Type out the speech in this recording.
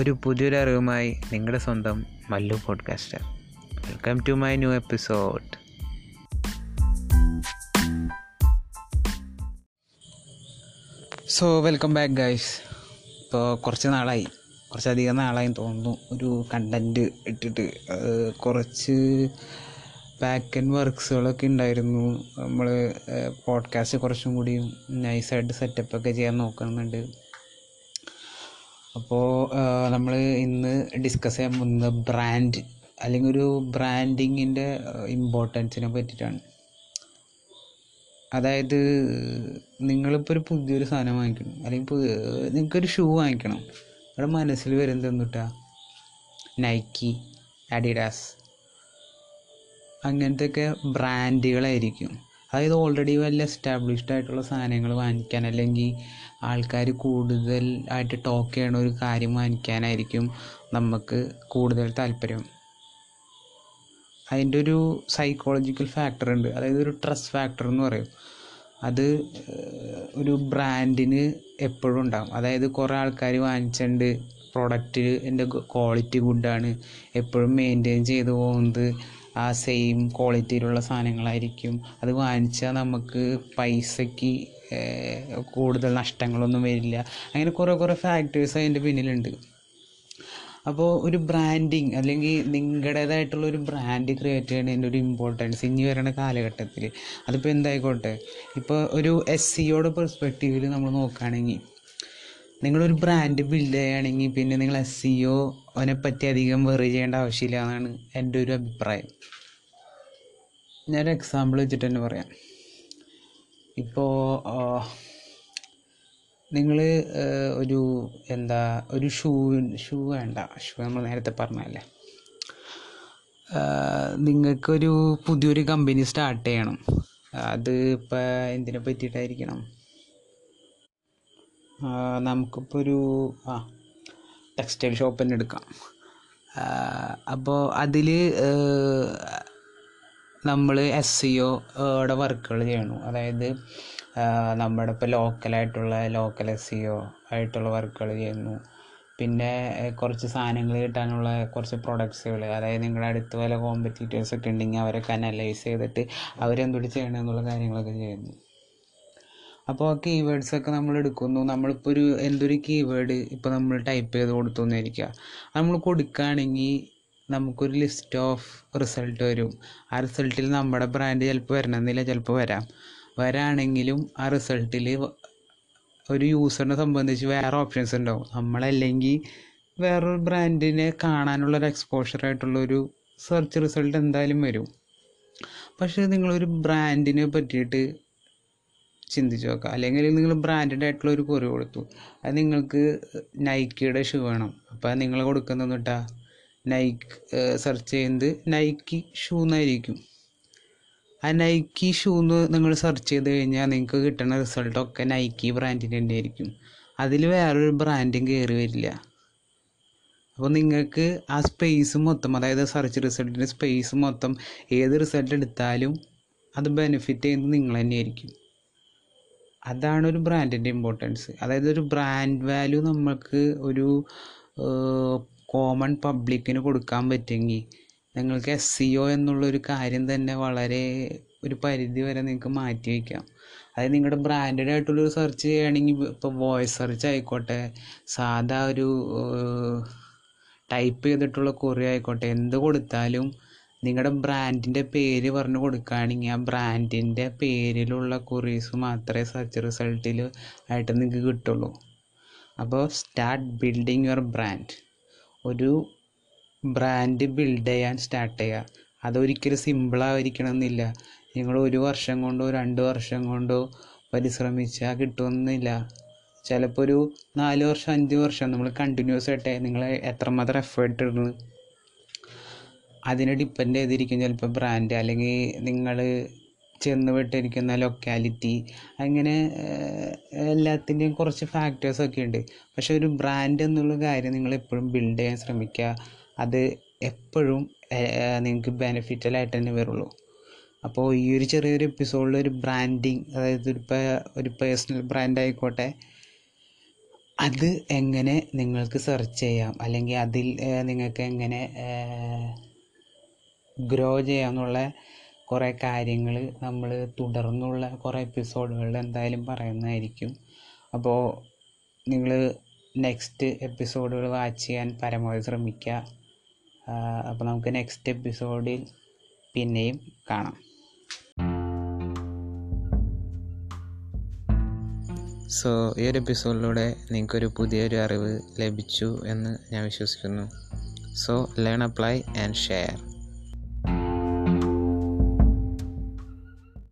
ഒരു പുതിയൊരു അറിവുമായി നിങ്ങളുടെ സ്വന്തം Mallu podcaster welcome to my new episode so welcome back guys ഇപ്പോൾ കുറച്ച് നാളായി. കുറച്ചധികം നാളായി തോന്നുന്നു. ഒരു കണ്ടന്റ് ഇട്ടിട്ട്. കുറച്ച് ബാക്ക് ആൻഡ് വർക്ക്സുകളൊക്കെ ഉണ്ടായിരുന്നു. നമ്മൾ പോഡ്കാസ്റ്റ് കുറച്ചും കൂടി നൈസായിട്ട് സെറ്റപ്പൊക്കെ ചെയ്യാൻ നോക്കുന്നുണ്ട്. അപ്പോൾ നമ്മൾ ഇന്ന് ഡിസ്കസ് ചെയ്യാൻ പോകുന്നത് ബ്രാൻഡ് അല്ലെങ്കിൽ ഒരു ബ്രാൻഡിങ്ങിന്റെ ഇമ്പോർട്ടൻസിനെ പറ്റിയിട്ടാണ്. അതായത് നിങ്ങളിപ്പോൾ ഒരു പുതിയൊരു സാധനം വാങ്ങിക്കണം അല്ലെങ്കിൽ നിങ്ങൾക്കൊരു ഷൂ വാങ്ങിക്കണം. നിങ്ങളുടെ മനസ്സിൽ വരുന്നത് എന്തുട്ടാ? നൈക്കി അഡിഡാസ് അങ്ങനത്തെയൊക്കെ ബ്രാൻഡുകളായിരിക്കും അതായത് ഓൾറെഡി വല്ല എസ്റ്റാബ്ലിഷ്ഡ് ആയിട്ടുള്ള സാധനങ്ങൾ വാങ്ങിക്കാൻ അല്ലെങ്കിൽ ആൾക്കാർ കൂടുതൽ ആയിട്ട് ടോക്ക് ചെയ്യണ ഒരു കാര്യം വാങ്ങിക്കാനായിരിക്കും നമുക്ക് കൂടുതൽ താല്പര്യം. അതിന്റെ ഒരു സൈക്കോളജിക്കൽ ഫാക്ടർ ഉണ്ട്. അതായത് ഒരു ട്രസ്റ്റ് ഫാക്ടർ എന്ന് പറയും. അത് ഒരു ബ്രാൻഡിന് എപ്പോഴും ഉണ്ടാകും അതായത് കുറേ ആൾക്കാർ വാങ്ങിച്ചിട്ടുണ്ട് പ്രൊഡക്റ്റ് എന്റെ ക്വാളിറ്റി ഗുഡാണ് എപ്പോഴും മെയിന്റെയിൻ ചെയ്തു പോകുന്നത് ആ സെയിം ക്വാളിറ്റിയിലുള്ള സാധനങ്ങളായിരിക്കും. അത് വാങ്ങിച്ചാൽ നമുക്ക് പൈസയ്ക്ക് കൂടുതൽ നഷ്ടങ്ങളൊന്നും വരില്ല. അങ്ങനെ കുറേ കുറേ ഫാക്ടേഴ്സ് അതിന്റെ പിന്നിലുണ്ട്. അപ്പോൾ ഒരു ബ്രാൻഡിങ് അല്ലെങ്കിൽ നിങ്ങളുടേതായിട്ടുള്ള ഒരു ബ്രാൻഡ് ക്രിയേറ്റ് ചെയ്യുന്നതിന്റെ ഒരു ഇമ്പോർട്ടൻസ് ഇനി വരുന്ന കാലഘട്ടത്തിൽ അതിപ്പോൾ എന്തായിക്കോട്ടെ? ഇപ്പോൾ ഒരു എസ് സിയോടെ പെർസ്പെക്റ്റീവിൽ നമ്മൾ നോക്കുകയാണെങ്കിൽ നിങ്ങളൊരു ബ്രാൻഡ് ബിൽഡ് ചെയ്യുകയാണെങ്കിൽ പിന്നെ നിങ്ങൾ എസ് സിഒ അതിനെ പറ്റി അധികം വെറി ചെയ്യേണ്ട ആവശ്യമില്ല എന്നാണ് എന്റെ ഒരു അഭിപ്രായം. ഞാനൊരു എക്സാമ്പിൾ വെച്ചിട്ട് തന്നെ പറയാം. ഇപ്പോൾ നിങ്ങൾ ഒരു എന്താ ഒരു ഷൂ ഷൂ വേണ്ട. ഷൂ നമ്മൾ നേരത്തെ പറഞ്ഞല്ലേ. നിങ്ങൾക്കൊരു പുതിയൊരു കമ്പനി സ്റ്റാർട്ട് ചെയ്യണം. അത് ഇപ്പോൾ എന്തിനെ പറ്റിയിട്ടായിരിക്കണം? നമുക്കിപ്പോൾ ഒരു ആ ടെക്സ്റ്റൈൽ ഷോപ്പ് തന്നെ എടുക്കാം. അപ്പോൾ അതിൽ നമ്മൾ എസ് സി ഒയുടെ വർക്കുകൾ ചെയ്യണു. അതായത് നമ്മുടെ ഇപ്പോൾ ലോക്കലായിട്ടുള്ള ലോക്കൽ എസ് സി ഒ ആയിട്ടുള്ള വർക്കുകൾ ചെയ്യുന്നു. പിന്നെ കുറച്ച് സാധനങ്ങൾ കിട്ടാനുള്ള കുറച്ച് പ്രൊഡക്ട്സുകൾ അതായത് നിങ്ങളുടെ അടുത്ത് വല്ല കോമ്പറ്റീറ്റേഴ്സ് ഒക്കെ ഉണ്ടെങ്കിൽ അവരൊക്കെ അനലൈസ് ചെയ്തിട്ട് അവരെന്തുകൊണ്ട് ചെയ്യണമെന്നുള്ള കാര്യങ്ങളൊക്കെ ചെയ്യുന്നു. അപ്പോൾ ആ കീവേഡ്സ് ഒക്കെ നമ്മൾ എടുക്കുന്നു. നമ്മളിപ്പോൾ ഒരു എന്തൊരു കീവേഡ് ഇപ്പോൾ നമ്മൾ ടൈപ്പ് ചെയ്ത് കൊടുത്തു എന്നിരിക്കുക നമ്മൾ കൊടുക്കുകയാണെങ്കിൽ നമുക്കൊരു ലിസ്റ്റ് ഓഫ് റിസൾട്ട് വരും. ആ റിസൾട്ടിൽ നമ്മുടെ ബ്രാൻഡ് ചിലപ്പോൾ വരണമെന്നില്ല ചിലപ്പോൾ വരാം. വരാണെങ്കിലും ആ റിസൾട്ടിൽ ഒരു യൂസറിനെ സംബന്ധിച്ച് വേറെ ഓപ്ഷൻസ് ഉണ്ടാവും നമ്മളല്ലെങ്കിൽ വേറൊരു ബ്രാൻഡിനെ കാണാനുള്ളൊരു എക്സ്പോഷർ ആയിട്ടുള്ളൊരു സെർച്ച് റിസൾട്ട് എന്തായാലും വരും. പക്ഷേ നിങ്ങളൊരു ബ്രാൻഡിനെ പറ്റിയിട്ട് ചിന്തിച്ച് നോക്കുക. അല്ലെങ്കിൽ നിങ്ങൾ ബ്രാൻഡഡ് ആയിട്ടുള്ള ഒരു കുറി കൊടുത്തു. അത് നിങ്ങൾക്ക് നൈക്കിയുടെ ഷൂ വേണം. അപ്പോൾ നിങ്ങൾ കൊടുക്കുന്നത് കേട്ടാ നൈക്ക് സെർച്ച് ചെയ്യുന്നത് നൈക്കി ഷൂ എന്നായിരിക്കും. ആ നൈക്കി ഷൂ എന്ന് നിങ്ങൾ സെർച്ച് ചെയ്ത് കഴിഞ്ഞാൽ നിങ്ങൾക്ക് കിട്ടുന്ന റിസൾട്ടൊക്കെ നൈക്കി ബ്രാൻഡിന്റെ തന്നെ ആയിരിക്കും. അതിൽ വേറൊരു ബ്രാൻഡും കയറി വരില്ല. അപ്പോൾ നിങ്ങൾക്ക് ആ സ്പേസ് മൊത്തം അതായത് സെർച്ച് റിസൾട്ടിന്റെ സ്പേസ് മൊത്തം ഏത് റിസൾട്ട് എടുത്താലും അത് ബെനിഫിറ്റ് ചെയ്യുന്നത് നിങ്ങൾ തന്നെയായിരിക്കും അതാണ് ഒരു ബ്രാൻഡിന്റെ ഇമ്പോർട്ടൻസ് അതായത് ഒരു ബ്രാൻഡ് വാല്യൂ നമ്മൾക്ക് ഒരു കോമൺ പബ്ലിക്കിന് കൊടുക്കാൻ പറ്റുമെങ്കിൽ നിങ്ങൾക്ക് എസ് സി ഒ എന്നുള്ളൊരു കാര്യം തന്നെ വളരെ ഒരു പരിധി വരെ നിങ്ങൾക്ക് മാറ്റി വയ്ക്കാം അതായത് നിങ്ങളുടെ ബ്രാൻഡഡ് ആയിട്ടുള്ളൊരു സെർച്ച് ചെയ്യുകയാണെങ്കിൽ ഇപ്പോൾ വോയിസ് സെർച്ച് ആയിക്കോട്ടെ സാധാ ഒരു ടൈപ്പ് ചെയ്തിട്ടുള്ള കൊറിയ ആയിക്കോട്ടെ എന്ത് കൊടുത്താലും നിങ്ങളുടെ ബ്രാൻഡിന്റെ പേര് പറഞ്ഞ് കൊടുക്കുകയാണെങ്കിൽ ആ ബ്രാൻഡിന്റെ പേരിലുള്ള കുറീസ് മാത്രമേ സെർച്ച് റിസൾട്ടിൽ ആയിട്ട് നിങ്ങൾക്ക് കിട്ടുള്ളൂ. അപ്പോൾ സ്റ്റാർട്ട് ബിൽഡിങ് യുവർ ബ്രാൻഡ് ഒരു ബ്രാൻഡ് ബിൽഡ് ചെയ്യാൻ സ്റ്റാർട്ട് ചെയ്യുക അതൊരിക്കലും സിമ്പിളായിരിക്കണം എന്നില്ല നിങ്ങൾ ഒരു വർഷം കൊണ്ടോ രണ്ട് വർഷം കൊണ്ടോ പരിശ്രമിച്ചാൽ കിട്ടുമെന്നില്ല ചിലപ്പോൾ ഒരു നാല് വർഷം അഞ്ച് വർഷം നമ്മൾ കണ്ടിന്യൂസ് ആയിട്ട് നിങ്ങൾ എത്രമാത്രം എഫേർട്ട് ഇടുന്നു. അതിനെ ഡിപ്പെൻഡ് ചെയ്തിരിക്കും ചിലപ്പോൾ ബ്രാൻഡ് അല്ലെങ്കിൽ നിങ്ങൾ ചെന്ന് വിട്ടിരിക്കുന്ന ലൊക്കാലിറ്റി അങ്ങനെ എല്ലാത്തിന്റെയും കുറച്ച് ഫാക്ടേഴ്സൊക്കെ ഉണ്ട്. പക്ഷെ ഒരു ബ്രാൻഡ് എന്നുള്ള കാര്യം നിങ്ങൾ എപ്പോഴും ബിൽഡ് ചെയ്യാൻ ശ്രമിക്കുക. അത് എപ്പോഴും നിങ്ങൾക്ക് ബെനിഫിറ്റലായിട്ട് തന്നെ വരുള്ളൂ. അപ്പോൾ ഈ ഒരു ചെറിയൊരു എപ്പിസോഡിൽ ഒരു ബ്രാൻഡിങ് അതായത് ഒരു ഒരു പേഴ്സണൽ ബ്രാൻഡ് ആയിക്കോട്ടെ. അത് എങ്ങനെ നിങ്ങൾക്ക് സെർച്ച് ചെയ്യാം? അല്ലെങ്കിൽ അതിൽ നിങ്ങൾക്ക് എങ്ങനെ ഗ്രോ ചെയ്യാമെന്നുള്ള കുറേ കാര്യങ്ങൾ നമ്മൾ തുടർന്നുള്ള കുറേ എപ്പിസോഡുകളിൽ എന്തായാലും പറയുന്നതായിരിക്കും. അപ്പോൾ നിങ്ങൾ നെക്സ്റ്റ് എപ്പിസോഡുകൾ വാച്ച് ചെയ്യാൻ പരമാവധി ശ്രമിക്കുക. അപ്പോൾ നമുക്ക് നെക്സ്റ്റ് എപ്പിസോഡിൽ പിന്നെയും കാണാം. സോ ഈ ഒരു എപ്പിസോഡിലൂടെ നിങ്ങൾക്കൊരു പുതിയൊരു അറിവ് ലഭിച്ചു എന്ന് ഞാൻ വിശ്വസിക്കുന്നു. So learn apply and share